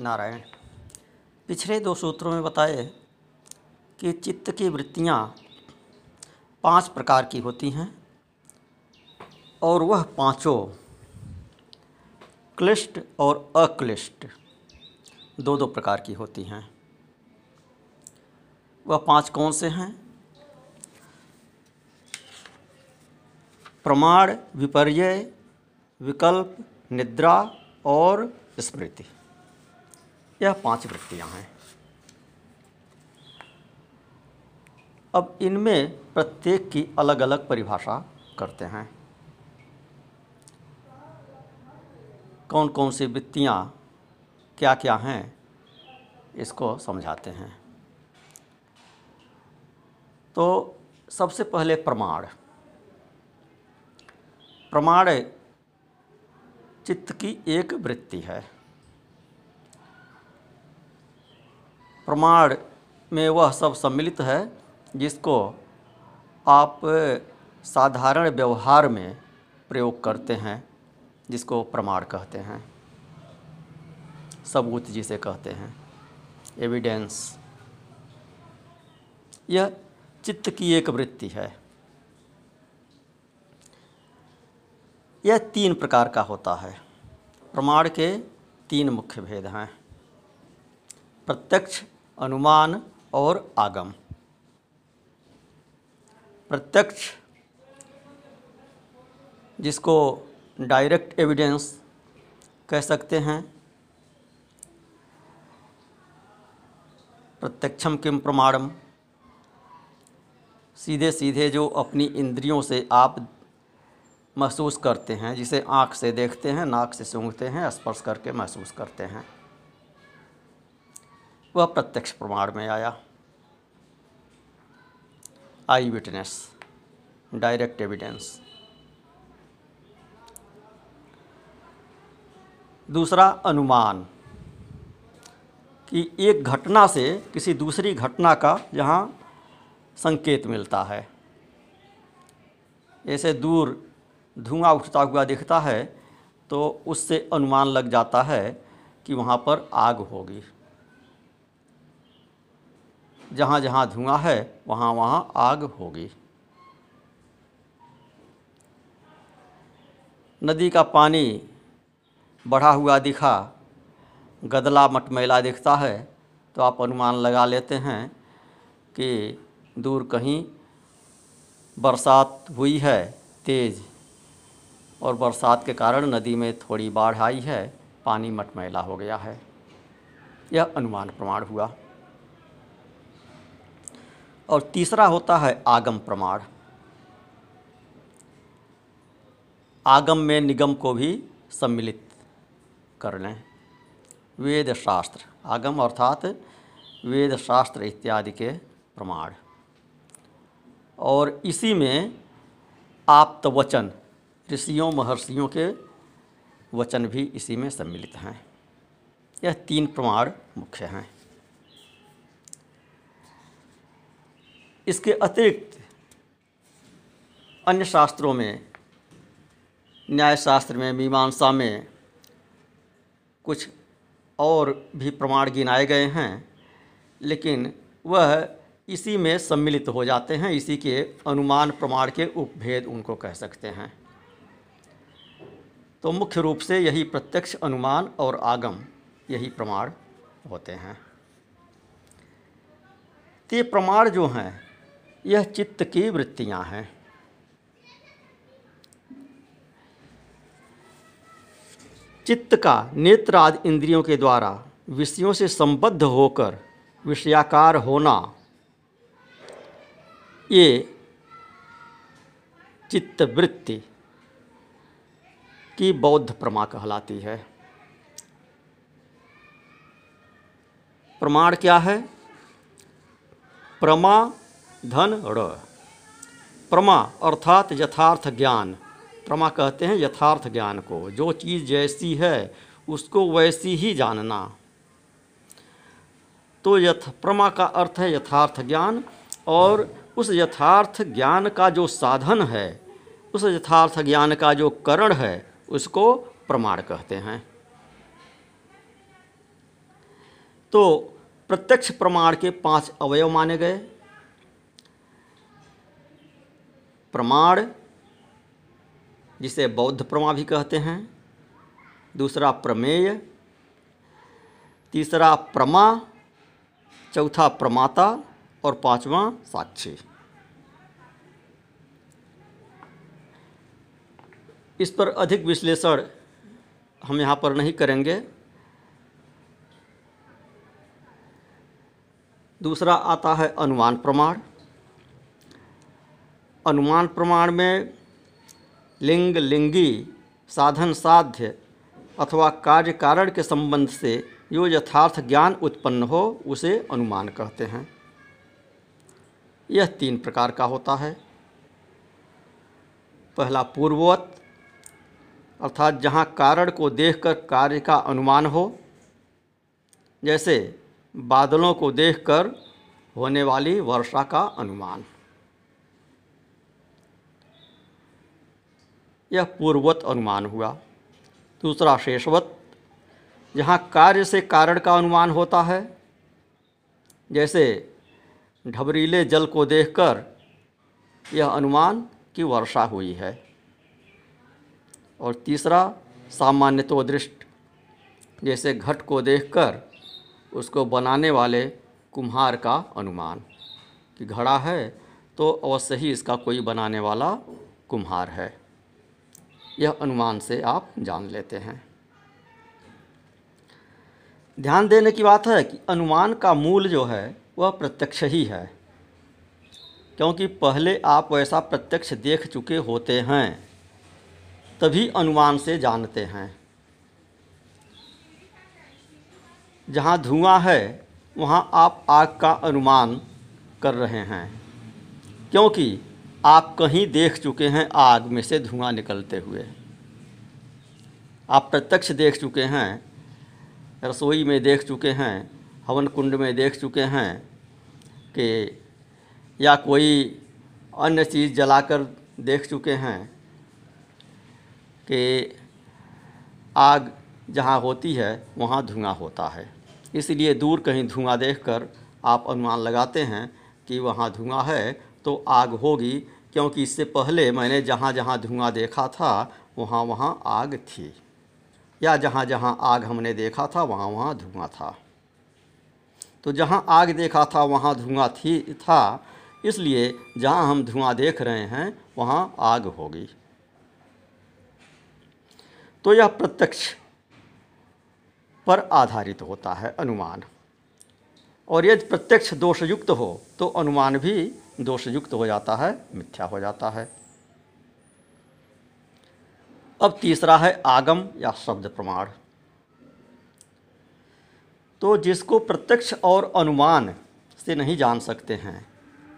नारायण। पिछले दो सूत्रों में बताए कि चित्त की वृत्तियाँ पाँच प्रकार की होती हैं और वह पाँचों क्लिष्ट और अक्लिष्ट दो दो प्रकार की होती हैं। वह पाँच कौन से हैं? प्रमाण, विपर्य, विकल्प, निद्रा और स्मृति। यह पाँच वृत्तियाँ हैं। अब इनमें प्रत्येक की अलग अलग परिभाषा करते हैं। कौन कौन सी वृत्तियाँ क्या क्या हैं, इसको समझाते हैं। तो सबसे पहले प्रमाण। प्रमाण चित्त की एक वृत्ति है। प्रमाण में वह सब सम्मिलित है, जिसको आप साधारण व्यवहार में प्रयोग करते हैं, जिसको प्रमाण कहते हैं। सबूत जिसे कहते हैं। एविडेंस यह चित्त की एक वृत्ति है। यह तीन प्रकार का होता है। प्रमाण के तीन मुख्य भेद हैं। प्रत्यक्ष अनुमान और आगम। प्रत्यक्ष, जिसको डायरेक्ट एविडेंस कह सकते हैं, प्रत्यक्षम किम प्रमाणम सीधे सीधे जो अपनी इंद्रियों से आप महसूस करते हैं, जिसे आँख से देखते हैं, नाक से सूंघते हैं, स्पर्श करके महसूस करते हैं। वह प्रत्यक्ष प्रमाण में आया। Eyewitness, direct evidence. दूसरा अनुमान कि एक घटना से किसी दूसरी घटना का यहाँ संकेत मिलता है। ऐसे दूर धुआँ उठता हुआ दिखता है तो उससे अनुमान लग जाता है कि वहाँ पर आग होगी। जहाँ जहाँ धुआँ है, वहाँ वहाँ आग होगी। नदी का पानी बढ़ा हुआ दिखा, गदला मटमैला दिखता है तो आप अनुमान लगा लेते हैं कि दूर कहीं बरसात हुई है तेज़, और बरसात के कारण नदी में थोड़ी बाढ़ आई है, पानी मटमैला हो गया है। यह अनुमान प्रमाण हुआ। और तीसरा होता है आगम प्रमाण। आगम में निगम को भी सम्मिलित कर लें। वेद शास्त्र आगम अर्थात वेद शास्त्र इत्यादि के प्रमाण। और इसी में आप्त वचन, ऋषियों, महर्षियों के वचन भी इसी में सम्मिलित हैं। यह तीन प्रमाण मुख्य हैं। इसके अतिरिक्त अन्य शास्त्रों में न्याय शास्त्र में, मीमांसा में कुछ और भी प्रमाण गिनाए गए हैं, लेकिन वह इसी में सम्मिलित हो जाते हैं, इसी के अनुमान प्रमाण के उपभेद उनको कह सकते हैं। तो मुख्य रूप से यही प्रत्यक्ष अनुमान और आगम, यही प्रमाण होते हैं। ते प्रमाण जो हैं यह चित्त की वृत्तियाँ हैं। चित्त का नेत्र आदि इंद्रियों के द्वारा विषयों से संबद्ध होकर विषयाकार होना, ये चित्तवृत्ति की बौद्ध प्रमा कहलाती है। प्रमाण क्या है? प्रमा धन र प्रमा अर्थात यथार्थ ज्ञान। प्रमा कहते हैं यथार्थ ज्ञान को। जो चीज़ जैसी है, उसको वैसी ही जानना। तो यथ, प्रमा का अर्थ है यथार्थ ज्ञान और उस यथार्थ ज्ञान का जो साधन है, उस यथार्थ ज्ञान का जो करण है, उसको प्रमाण कहते हैं। तो प्रत्यक्ष प्रमाण के पाँच अवयव माने गए। प्रमाण, जिसे बौद्ध प्रमा भी कहते हैं। दूसरा प्रमेय, तीसरा प्रमा, चौथा प्रमाता और पांचवा साक्षी। इस पर अधिक विश्लेषण हम यहाँ पर नहीं करेंगे। दूसरा आता है अनुमान प्रमाण। अनुमान प्रमाण में लिंग लिंगी साधन साध्य अथवा कार्य कारण के संबंध से जो यथार्थ ज्ञान उत्पन्न हो, उसे अनुमान कहते हैं। यह तीन प्रकार का होता है। पहला पूर्ववत, अर्थात जहाँ कारण को देखकर कार्य का अनुमान हो, जैसे बादलों को देखकर होने वाली वर्षा का अनुमान। यह पूर्ववत अनुमान हुआ। दूसरा शेषवत, जहाँ कार्य से कारण का अनुमान होता है, जैसे ढबरीले जल को देखकर यह अनुमान की वर्षा हुई है। और तीसरा सामान्य तो दृष्ट, जैसे घट को देखकर उसको बनाने वाले कुम्हार का अनुमान कि घड़ा है तो अवश्य ही इसका कोई बनाने वाला कुम्हार है। यह अनुमान से आप जान लेते हैं। ध्यान देने की बात है कि अनुमान का मूल जो है, वह प्रत्यक्ष ही है, क्योंकि पहले आप वैसा प्रत्यक्ष देख चुके होते हैं, तभी अनुमान से जानते हैं। जहाँ धुआँ है, वहाँ आप आग का अनुमान कर रहे हैं, क्योंकि आप कहीं देख चुके हैं आग में से धुआँ निकलते हुए। आप प्रत्यक्ष देख चुके हैं, रसोई में देख चुके हैं, हवन कुंड में देख चुके हैं कि या कोई अन्य चीज़ जलाकर देख चुके हैं कि आग जहाँ होती है, वहाँ धुआँ होता है। इसलिए दूर कहीं धुआँ देखकर आप अनुमान लगाते हैं कि वहाँ धुआँ है तो आग होगी, क्योंकि इससे पहले मैंने जहाँ जहाँ धुआँ देखा था, वहाँ वहाँ आग थी। या जहाँ जहाँ आग हमने देखा था, वहाँ वहाँ धुआँ था। तो जहाँ आग देखा था, वहाँ धुआँ थी, था। इसलिए जहाँ हम धुआँ देख रहे हैं, वहाँ आग होगी। तो यह प्रत्यक्ष पर आधारित होता है, अनुमान। और यदि प्रत्यक्ष दोषयुक्त हो तो अनुमान भी दोषयुक्त हो जाता है, मिथ्या हो जाता है। अब तीसरा है आगम या शब्द प्रमाण। तो जिसको प्रत्यक्ष और अनुमान से नहीं जान सकते हैं,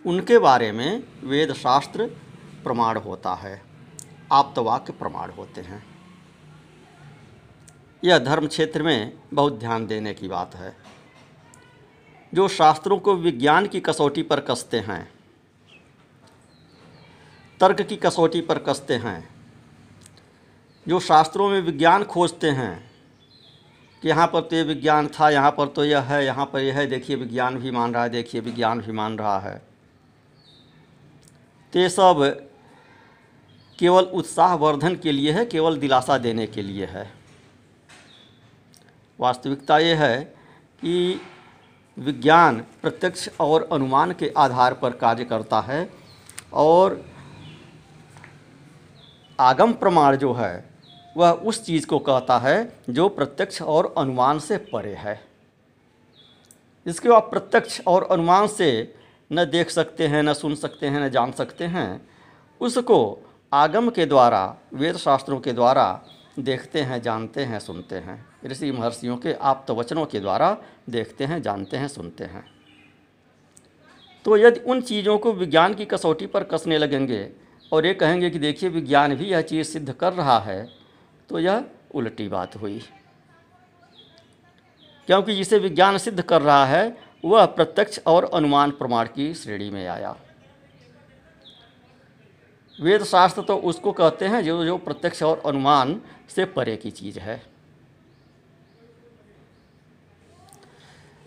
उनके बारे में वेद शास्त्र प्रमाण होता है, आप्तवाक्य प्रमाण होते हैं। यह धर्म क्षेत्र में बहुत ध्यान देने की बात है। जो शास्त्रों को विज्ञान की कसौटी पर कसते हैं तर्क की कसौटी पर कसते हैं, जो शास्त्रों में विज्ञान खोजते हैं कि यहाँ पर तो ये विज्ञान था, यहाँ पर तो यह है, यहाँ पर यह है, देखिए विज्ञान भी मान रहा है, देखिए विज्ञान भी मान रहा है। तो ये सब केवल उत्साहवर्धन के लिए है, केवल दिलासा देने के लिए है। वास्तविकता ये है कि विज्ञान प्रत्यक्ष और अनुमान के आधार पर कार्य करता है और आगम प्रमाण जो है, वह उस चीज़ को कहता है जो प्रत्यक्ष और अनुमान से परे है। इसके आप प्रत्यक्ष और अनुमान से न देख सकते हैं, न सुन सकते हैं, न जान सकते हैं, उसको आगम के द्वारा वेद शास्त्रों के द्वारा देखते हैं, जानते हैं, सुनते हैं। ऋषि महर्षियों के आप्त वचनों के द्वारा देखते हैं, जानते हैं, सुनते हैं। तो यदि उन चीज़ों को विज्ञान की कसौटी पर कसने लगेंगे और ये कहेंगे कि देखिए विज्ञान भी यह चीज़ सिद्ध कर रहा है तो यह उल्टी बात हुई। क्योंकि जिसे विज्ञान सिद्ध कर रहा है, वह प्रत्यक्ष और अनुमान प्रमाण की श्रेणी में आया। वेद शास्त्र तो उसको कहते हैं जो जो प्रत्यक्ष और अनुमान से परे की चीज़ है।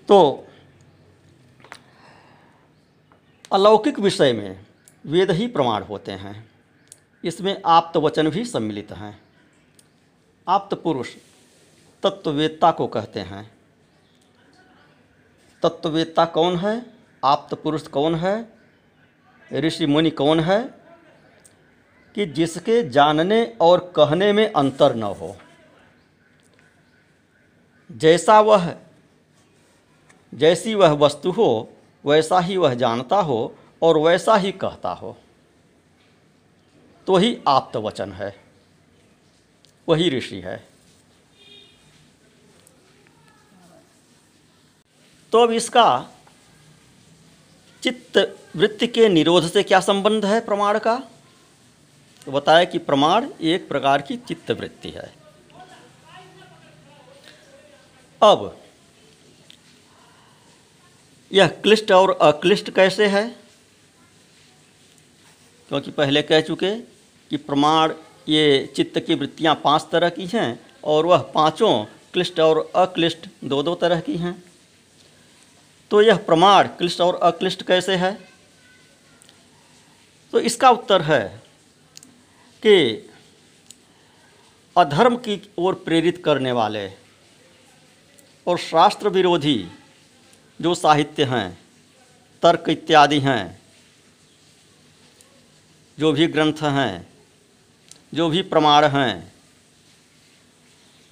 तो अलौकिक विषय में वेद ही प्रमाण होते हैं। इसमें आप्त वचन भी सम्मिलित हैं। आप्त पुरुष तत्ववेत्ता को कहते हैं। तत्ववेत्ता कौन है? आप्त पुरुष कौन है? ऋषि मुनि कौन है? कि जिसके जानने और कहने में अंतर न हो। जैसा वह, जैसी वह वस्तु हो, वैसा ही वह जानता हो और वैसा ही कहता हो। तो ही आप्त वचन है। वही ऋषि है। तो अब इसका चित्त वृत्ति के निरोध से क्या संबंध है प्रमाण का? तो बताया कि प्रमाण एक प्रकार की चित्त वृत्ति है। अब यह क्लिष्ट और अक्लिष्ट कैसे है? क्योंकि पहले कह चुके कि प्रमाण ये चित्त की वृत्तियाँ पाँच तरह की हैं और वह पाँचों क्लिष्ट और अक्लिष्ट दो दो तरह की हैं। तो यह प्रमाण क्लिष्ट और अक्लिष्ट कैसे है? तो इसका उत्तर है कि अधर्म की ओर प्रेरित करने वाले और शास्त्र विरोधी जो साहित्य हैं, तर्क इत्यादि हैं जो भी ग्रंथ हैं, जो भी प्रमाण हैं,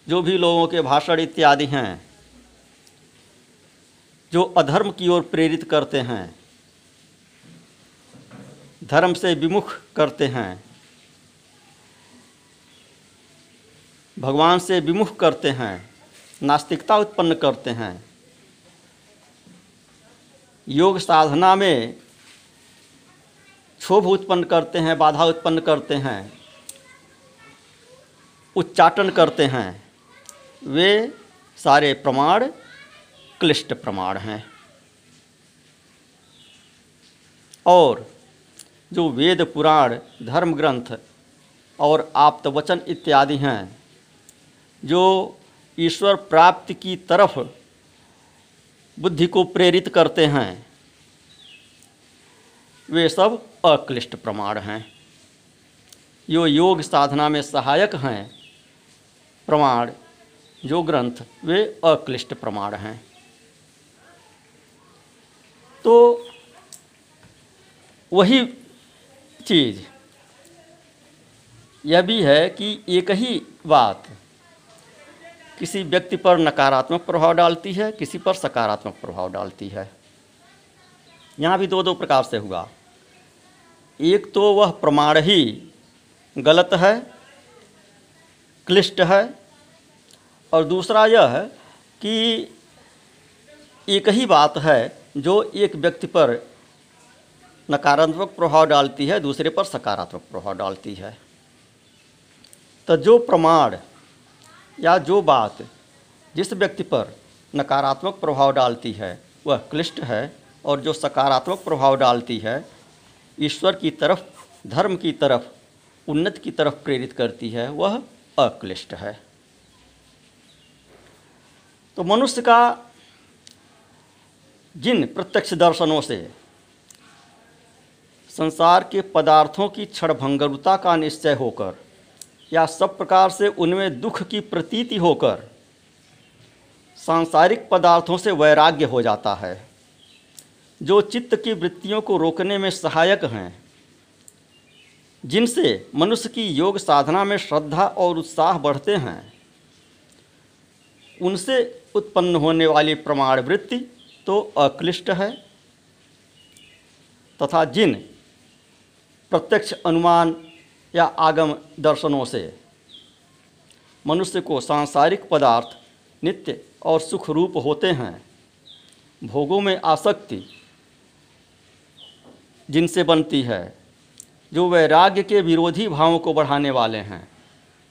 जो भी लोगों के भाषण इत्यादि हैं, जो अधर्म की ओर प्रेरित करते हैं, धर्म से विमुख करते हैं, भगवान से विमुख करते हैं, नास्तिकता उत्पन्न करते हैं, योग साधना में क्षोभ उत्पन्न करते हैं, बाधा उत्पन्न करते हैं, उच्चाटन करते हैं, वे सारे प्रमाण, क्लिष्ट प्रमाण हैं। और जो वेद पुराण, धर्म ग्रंथ और आप्तवचन इत्यादि हैं, जो ईश्वर प्राप्ति की तरफ़ बुद्धि को प्रेरित करते हैं, वे सब अक्लिष्ट प्रमाण हैं। जो योग साधना में सहायक हैं। प्रमाण, जो ग्रंथ, वे अक्लिष्ट प्रमाण हैं। तो वही चीज़, यह भी है कि एक ही बात, किसी व्यक्ति पर नकारात्मक प्रभाव डालती है, किसी पर सकारात्मक प्रभाव डालती है। यहाँ भी दो दो प्रकार से हुआ। एक तो वह प्रमाण ही गलत है, क्लिष्ट है, और दूसरा यह है कि एक ही बात है जो एक व्यक्ति पर नकारात्मक प्रभाव डालती है, दूसरे पर सकारात्मक प्रभाव डालती है। तो जो प्रमाण या जो बात जिस व्यक्ति पर नकारात्मक प्रभाव डालती है, वह क्लिष्ट है, और जो सकारात्मक प्रभाव डालती है ईश्वर की तरफ़, धर्म की तरफ़, उन्नत की तरफ़ प्रेरित करती है, वह अक्लिष्ट है। तो मनुष्य का जिन प्रत्यक्ष दर्शनों से संसार के पदार्थों की क्षणभंगुरता का निश्चय होकर या सब प्रकार से उनमें दुख की प्रतीति होकर सांसारिक पदार्थों से वैराग्य हो जाता है जो चित्त की वृत्तियों को रोकने में सहायक हैं, जिनसे मनुष्य की योग साधना में श्रद्धा और उत्साह बढ़ते हैं, उनसे उत्पन्न होने वाली प्रमाण वृत्ति तो अक्लिष्ट है, तथा जिन प्रत्यक्ष अनुमान या आगम दर्शनों से मनुष्य को सांसारिक पदार्थ, नित्य और सुख रूप होते हैं, भोगों में आसक्ति जिनसे बनती है, जो वैराग्य के विरोधी भावों को बढ़ाने वाले हैं,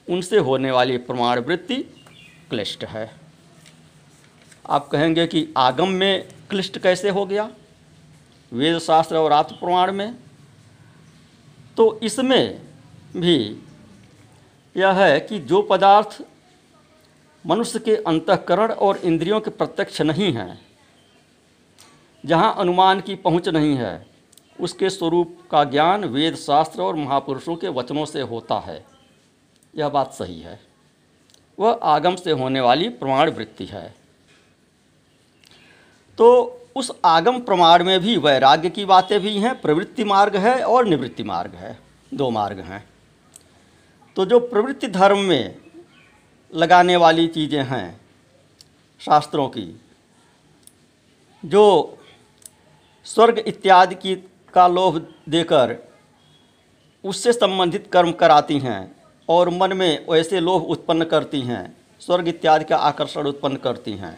उनसे होने वाली प्रमाण वृत्ति क्लिष्ट है। आप कहेंगे कि आगम में क्लिष्ट कैसे हो गया? वेद शास्त्र और आत्म प्रमाण में? तो इसमें भी यह है कि जो पदार्थ मनुष्य के अंतकरण और इंद्रियों के प्रत्यक्ष नहीं हैं, जहाँ अनुमान की पहुँच नहीं है उसके स्वरूप का ज्ञान वेद शास्त्र और महापुरुषों के वचनों से होता है। यह बात सही है। वह आगम से होने वाली प्रमाण वृत्ति है। तो उस आगम प्रमाण में भी वैराग्य की बातें भी हैं, प्रवृत्ति मार्ग है और निवृत्ति मार्ग है। दो मार्ग हैं। तो जो प्रवृत्ति धर्म में लगाने वाली चीज़ें हैं शास्त्रों की, जो स्वर्ग इत्यादि की का लोभ देकर उससे संबंधित कर्म कराती हैं और मन में वैसे लोभ उत्पन्न करती हैं, स्वर्ग इत्यादि का आकर्षण उत्पन्न करती हैं।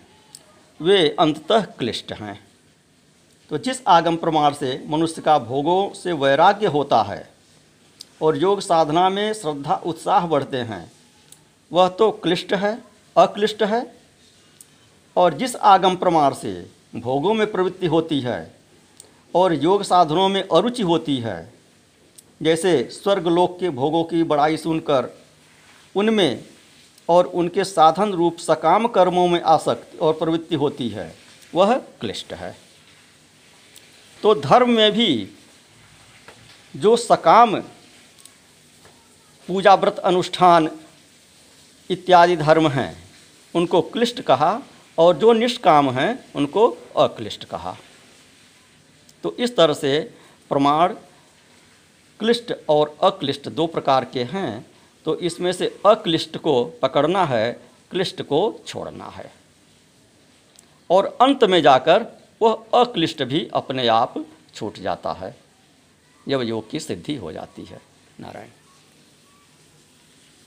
वे अंततः क्लिष्ट हैं। तो जिस आगम प्रमाण से मनुष्य का भोगों से वैराग्य होता है और योग साधना में श्रद्धा, उत्साह बढ़ते हैं, वह तो क्लिष्ट है, अक्लिष्ट है। और जिस आगम प्रमाण से भोगों में प्रवृत्ति होती है और योग साधनों में अरुचि होती है। जैसे स्वर्गलोक के भोगों की बड़ाई सुनकर उनमें और उनके साधन रूप सकाम कर्मों में आसक्त और प्रवृत्ति होती है। वह क्लिष्ट है। तो धर्म में भी जो सकाम पूजा व्रत अनुष्ठान इत्यादि धर्म हैं, उनको क्लिष्ट कहा और जो निष्काम हैं, उनको अक्लिष्ट कहा। तो इस तरह से प्रमाण, क्लिष्ट और अक्लिष्ट दो प्रकार के हैं। तो इसमें से अक्लिष्ट को पकड़ना है, क्लिष्ट को छोड़ना है। और अंत में जाकर वह अक्लिष्ट भी अपने आप छूट जाता है। जब योग की सिद्धि हो जाती है, नारायण।